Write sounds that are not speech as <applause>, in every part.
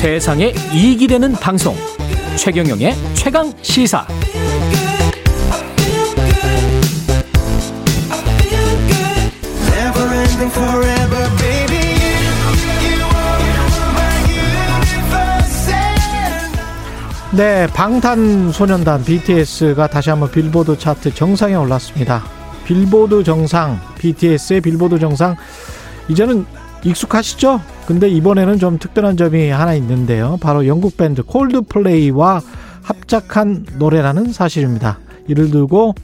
세상에 이익이 되는 방송. 최경영의 최강 시사. 네, 방탄소년단 BTS가 다시 한번 빌보드 차트 정상에 올랐습니다. 빌보드 정상, BTS의 빌보드 정상, 이제는 익숙하시죠? 근데 이번에는 좀 특별한 점이 하나 있는데요. 바로 영국 밴드 콜드플레이와 합작한 노래라는 사실입니다. 이를 두고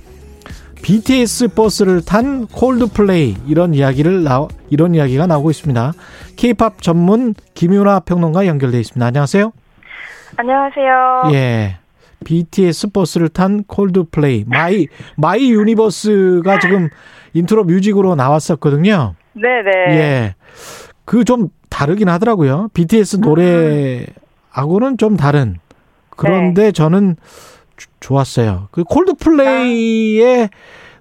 BTS 버스를 탄 콜드플레이 이런 이야기를 나 이런 이야기가 나오고 있습니다. K-팝 전문 김윤아 평론가 연결돼 있습니다. 안녕하세요. 안녕하세요. 예. BTS 버스를 탄 콜드플레이 My My Universe가 지금 intro music으로 나왔었거든요. 네네. 예. 그 좀 다르긴 하더라고요. BTS 노래하고는 좀 다른. 그런데 저는 주- 좋았어요. 그 콜드플레이의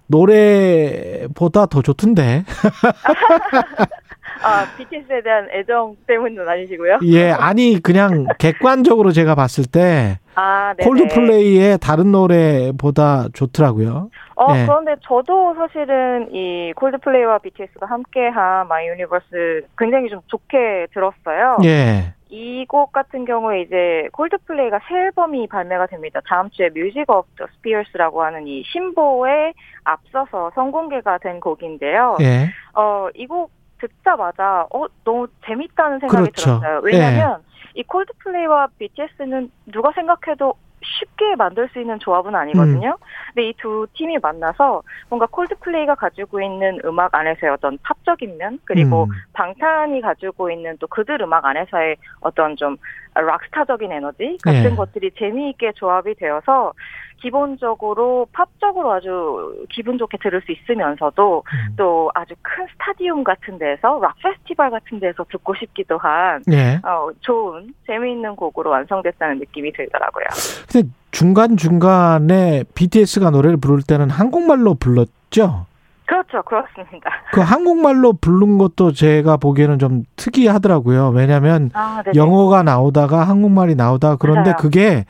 노래보다 더 좋던데. <laughs> 아, BTS에 대한 애정 때문은 아니시고요? 예, 아니 그냥 객관적으로 제가 봤을 때 아, 네. 콜드플레이의 다른 노래보다 좋더라고요. 어, 예. 그런데 저도 사실은 이 콜드플레이와 BTS가 함께한 My Universe 굉장히 좀 좋게 들었어요. 예. 이 곡 같은 경우에 이제 콜드플레이가 새 앨범이 발매가 됩니다. 다음 주에 Music of the Spheres라고 하는 이 신보에 앞서서 선공개가 된 곡인데요. 예. 어, 이 곡 듣자마자 어, 너무 재밌다는 생각이 그렇죠. 들었어요. 왜냐면 이 콜드플레이와 BTS는 누가 생각해도 쉽게 만들 수 있는 조합은 아니거든요. 근데 이 두 팀이 만나서 뭔가 콜드플레이가 가지고 있는 음악 안에서의 어떤 팝적인 면 그리고 음. 방탄이 가지고 있는 또 그들 음악 안에서의 어떤 좀 락스타적인 에너지 같은 예. 것들이 재미있게 조합이 되어서 기본적으로 팝적으로 아주 기분 좋게 들을 수 있으면서도 음. 또 아주 큰 스타디움 같은 데서 락 페스티벌 같은 데서 듣고 싶기도 한 예. 어, 좋은 재미있는 곡으로 완성됐다는 느낌이 들더라고요. 근데 중간 중간에 BTS가 노래를 부를 때는 한국말로 불렀죠. 그렇죠, 그렇습니다. <laughs> 그 한국말로 부른 것도 제가 보기에는 좀 특이하더라고요. 왜냐하면 아, 네. 영어가 나오다가 한국말이 나오다 그런데 맞아요. 그게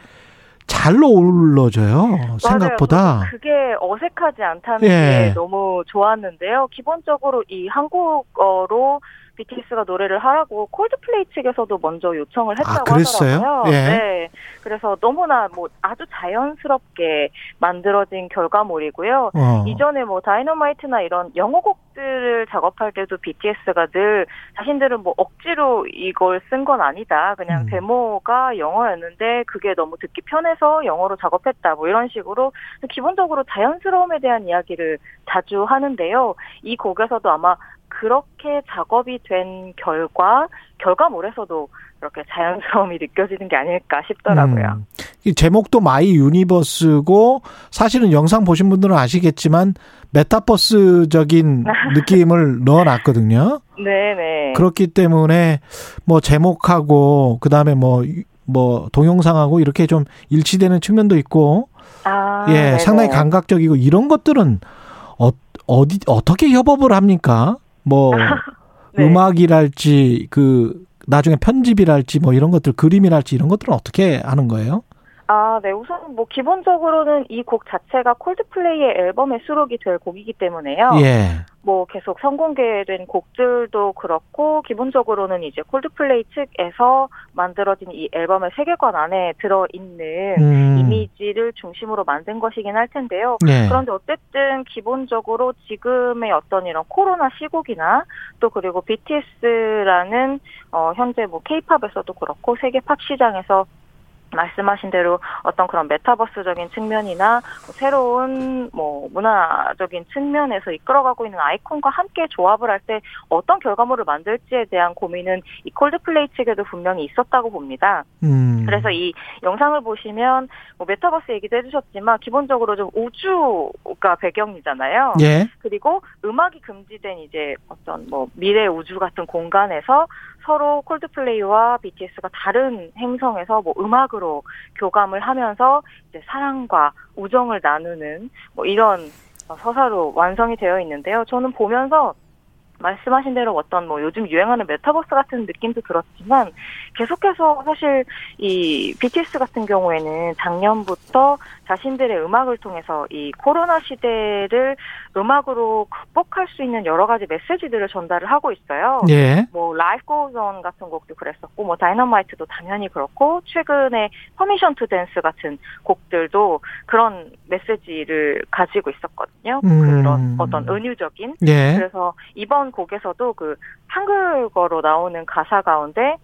잘 어울러져요. 생각보다. 그게 어색하지 않다는 예. 게 너무 좋았는데요. 기본적으로 이 한국어로 BTS가 노래를 하라고 콜드플레이 측에서도 먼저 요청을 했다고 아? 하더라고요. 예. 네. 그래서 너무나 뭐 아주 자연스럽게 만들어진 결과물이고요. 어. 이전에 뭐 다이너마이트나 이런 영어 곡들을 작업할 때도 BTS가 늘 자신들은 뭐 억지로 이걸 쓴 건 아니다. 그냥 음. 데모가 영어였는데 그게 너무 듣기 편해서 영어로 작업했다. 뭐 이런 식으로 기본적으로 자연스러움에 대한 이야기를 자주 하는데요. 이 곡에서도 아마 그렇게 작업이 된 결과 결과물에서도 그렇게 자연스러움이 느껴지는 게 아닐까 싶더라고요. 음. 이 제목도 My Universe고 사실은 영상 보신 분들은 아시겠지만 메타버스적인 <laughs> 느낌을 넣어놨거든요. 네네. 그렇기 때문에 뭐 제목하고 그 다음에 뭐뭐 동영상하고 이렇게 좀 일치되는 측면도 있고 아, 예 네네. 상당히 감각적이고 이런 것들은 어, 어디 어떻게 협업을 합니까? 뭐 <laughs> 네. 음악이랄지 그 나중에 편집이랄지 뭐 이런 것들 그림이랄지 이런 것들은 어떻게 하는 거예요? 아, 네. 우선 뭐 기본적으로는 이 곡 자체가 콜드플레이의 앨범에 수록이 될 곡이기 때문에요. 예. 뭐 계속 선공개된 곡들도 그렇고 기본적으로는 이제 콜드플레이 측에서 만들어진 이 앨범의 세계관 안에 들어 있는 음. 이미지를 중심으로 만든 것이긴 할 텐데요. 예. 그런데 어쨌든 기본적으로 지금의 어떤 이런 코로나 시국이나 또 그리고 BTS라는 어 현재 뭐 K-팝에서도 그렇고 세계 팝 시장에서 말씀하신 대로 어떤 그런 메타버스적인 측면이나 뭐 새로운 뭐 문화적인 측면에서 이끌어가고 있는 아이콘과 함께 조합을 할 때 어떤 결과물을 만들지에 대한 고민은 이 콜드플레이 측에도 분명히 있었다고 봅니다. 음. 그래서 이 영상을 보시면 뭐 메타버스 얘기도 해주셨지만 기본적으로 좀 우주가 배경이잖아요. 예. 그리고 음악이 금지된 이제 어떤 뭐 미래 우주 같은 공간에서 서로 콜드플레이와 BTS가 다른 행성에서 뭐 음악으로 교감을 하면서 이제 사랑과 우정을 나누는 뭐 이런 서사로 완성이 되어 있는데요. 저는 보면서 말씀하신 대로 어떤 뭐 요즘 유행하는 메타버스 같은 느낌도 들었지만 계속해서 사실 이 BTS 같은 경우에는 작년부터 자신들의 음악을 통해서 이 코로나 시대를 음악으로 극복할 수 있는 여러 가지 메시지들을 전달을 하고 있어요. 예. 뭐 Life Goes On 같은 곡도 그랬었고 뭐 다이너마이트도 당연히 그렇고 최근에 Permission to Dance 같은 곡들도 그런 메시지를 가지고 있었거든요. 음. 그런 어떤 은유적인 예. 그래서 이번 곡에서도 그 한글어로 나오는 가사 가운데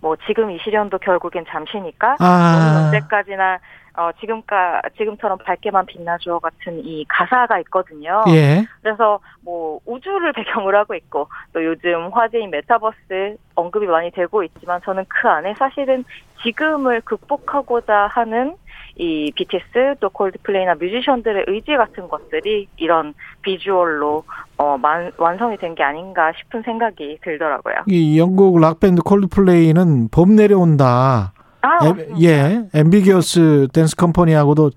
뭐 지금 이 시련도 결국엔 잠시니까 아. 너는 언제까지나 어 지금까 지금처럼 밝게만 빛나줘 같은 이 가사가 있거든요. 예. 그래서 뭐 우주를 배경으로 하고 있고 또 요즘 화제인 메타버스 언급이 많이 되고 있지만 저는 그 안에 사실은 지금을 극복하고자 하는 이 BTS 또 콜드플레이나 뮤지션들의 의지 같은 것들이 이런 비주얼로 어, 만, 완성이 된 게 아닌가 싶은 생각이 들더라고요. 이 영국 락밴드 콜드플레이는 범 내려온다. 아, 에. 예. Ambiguous Dance Company하고도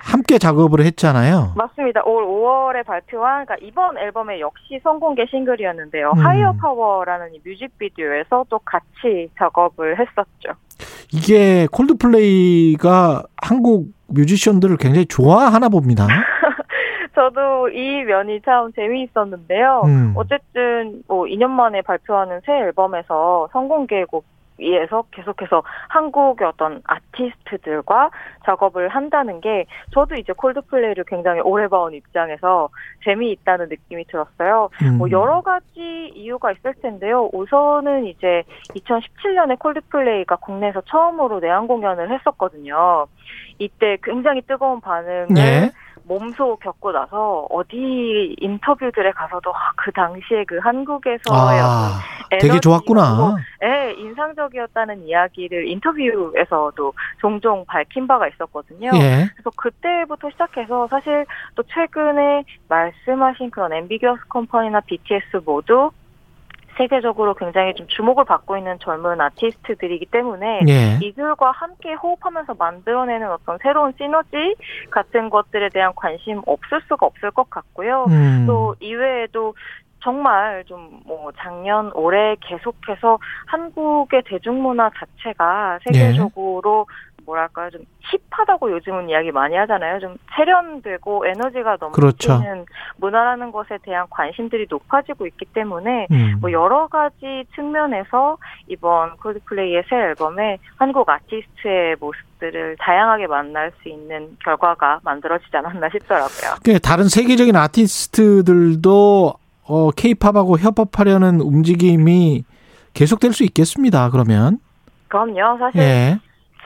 함께 작업을 했잖아요. 맞습니다. 올 5월에 발표한 그러니까 이번 앨범의 역시 선공개 싱글이었는데요. 음. Higher Power라는 이 뮤직비디오에서 또 같이 작업을 했었죠. 이게 콜드플레이가 한국 뮤지션들을 굉장히 좋아하나 봅니다. <laughs> 저도 이 면이 참 재미있었는데요. 음. 어쨌든 뭐 2년 만에 발표하는 새 앨범에서 성공개곡 에서 계속해서 한국의 어떤 아티스트들과 작업을 한다는 게 저도 이제 콜드플레이를 굉장히 오래 봐온 입장에서 재미있다는 느낌이 들었어요. 음. 뭐 여러 가지 이유가 있을 텐데요. 우선은 이제 2017년에 콜드플레이가 국내에서 처음으로 내한 공연을 했었거든요. 이때 굉장히 뜨거운 반응을 예. 몸소 겪고 나서 어디 인터뷰들에 가서도 아, 그 당시에 그 한국에서의 아, 되게 좋았구나. 네, 인상적이었다는 이야기를 인터뷰에서도 종종 밝힌 바가 있었거든요. 예. 그래서 그때부터 시작해서 사실 또 최근에 말씀하신 그런 엠비겨스 컴퍼니나 BTS 모두 세계적으로 굉장히 좀 주목을 받고 있는 젊은 아티스트들이기 때문에 예. 이들과 함께 호흡하면서 만들어내는 어떤 새로운 시너지 같은 것들에 대한 관심 없을 수가 없을 것 같고요. 음. 또 이외에도 정말 좀 뭐 작년 올해 계속해서 한국의 대중문화 자체가 예. 세계적으로 뭐랄까요 좀 힙하다고 요즘은 이야기 많이 하잖아요 좀 세련되고 에너지가 그렇죠. 넘치는 문화라는 것에 대한 관심들이 높아지고 있기 때문에 음. 뭐 여러 가지 측면에서 이번 콜드플레이의 새 앨범에 한국 아티스트의 모습들을 다양하게 만날 수 있는 결과가 만들어지지 않았나 싶더라고요. 그 다른 세계적인 아티스트들도 어 케이팝하고 협업하려는 움직임이 계속될 수 있겠습니다. 그러면 그럼요. 사실 예.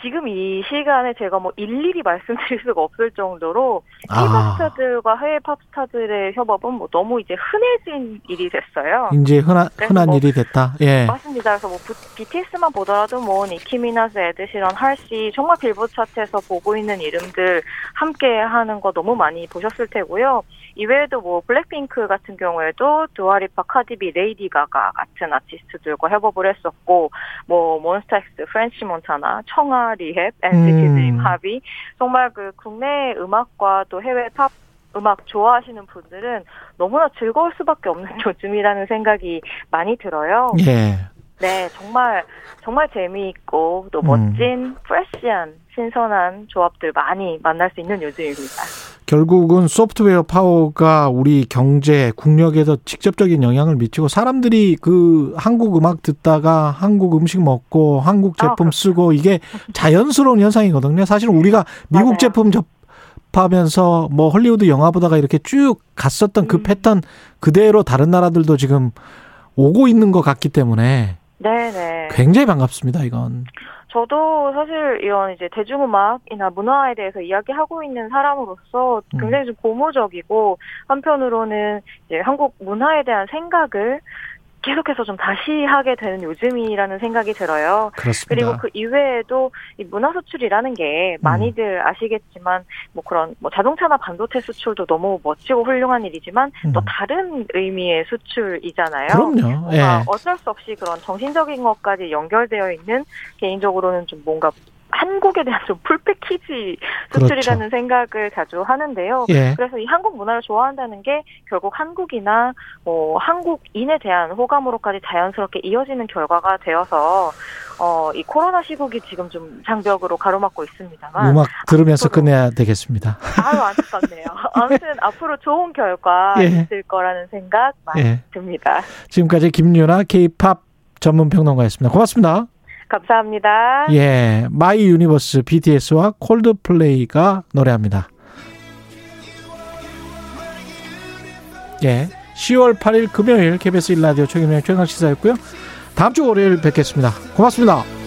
지금 이 시간에 제가 뭐 일일이 <laughs> 말씀드릴 수가 없을 정도로 아. K팝스타들과 해외 팝스타들의 협업은 뭐 너무 이제 흔해진 일이 됐어요. 이제 흔한 흔한 뭐- 일이 됐다. 예. 맞습니다. 그래서 뭐 BTS만 보더라도 뭐 니키 미나즈, 에드시런, 할시 정말 빌보드 차트에서 보고 있는 이름들 함께 하는 거 너무 많이 보셨을 테고요. 이외에도 뭐 블랙핑크 같은 경우에도 두아리파, 카디비, 레이디 가가 같은 아티스트들과 협업을 했었고 뭐 몬스타엑스, 프렌치 몬타나, 청하, 리햅, NCT 음. 드림, 합이 정말 그 국내 음악과 또 해외 팝 음악 좋아하시는 분들은 너무나 즐거울 수밖에 없는 <laughs> 요즘이라는 생각이 많이 들어요. 예. 네, 정말 정말 재미있고 또 음. 멋진 프레시한 신선한 조합들 많이 만날 수 있는 요즘입니다. 결국은 소프트웨어 파워가 우리 경제, 국력에도 직접적인 영향을 미치고 사람들이 그 한국 음악 듣다가 한국 음식 먹고 한국 아, 제품 그렇죠. 쓰고 이게 자연스러운 현상이거든요. 사실 우리가 미국 맞아요. 제품 접하면서 뭐 헐리우드 영화 보다가 이렇게 쭉 갔었던 그 음. 패턴 그대로 다른 나라들도 지금 오고 있는 것 같기 때문에 네네. 굉장히 반갑습니다. 이건. 저도 사실 이런 이제 대중음악이나 문화에 대해서 이야기하고 있는 사람으로서 음. 굉장히 좀 고무적이고 한편으로는 이제 한국 문화에 대한 생각을 계속해서 좀 다시 하게 되는 요즘이라는 생각이 들어요. 그렇습니다. 그리고 그 이외에도 이 문화 수출이라는 게 음. 많이들 아시겠지만 뭐 그런 뭐 자동차나 반도체 수출도 너무 멋지고 훌륭한 일이지만 또 음. 다른 의미의 수출이잖아요. 그럼요. 뭔가 예. 어쩔 수 없이 그런 정신적인 것까지 연결되어 있는 개인적으로는 좀 뭔가 한국에 대한 좀 풀패키지 수출이라는 생각을 자주 하는데요. 그렇죠. 예. 그래서 이 한국 문화를 좋아한다는 게 결국 한국이나 뭐 한국인에 대한 호감으로까지 자연스럽게 이어지는 결과가 되어서 어, 이 코로나 시국이 지금 좀 장벽으로 가로막고 있습니다만 음악 들으면서 앞으로- 끝내야 되겠습니다. 아유 안타깝네요. <laughs> 아무튼 앞으로 좋은 결과 예. 있을 거라는 생각 많이 예. 듭니다. 지금까지 김윤하 K-팝 전문 평론가였습니다. 고맙습니다. 감사합니다. 예, My Universe BTS와 콜드플레이가 노래합니다. 예, 10월 8일 금요일 KBS 1라디오 최경영 최강 시사였고요. 다음 주 월요일 뵙겠습니다. 고맙습니다.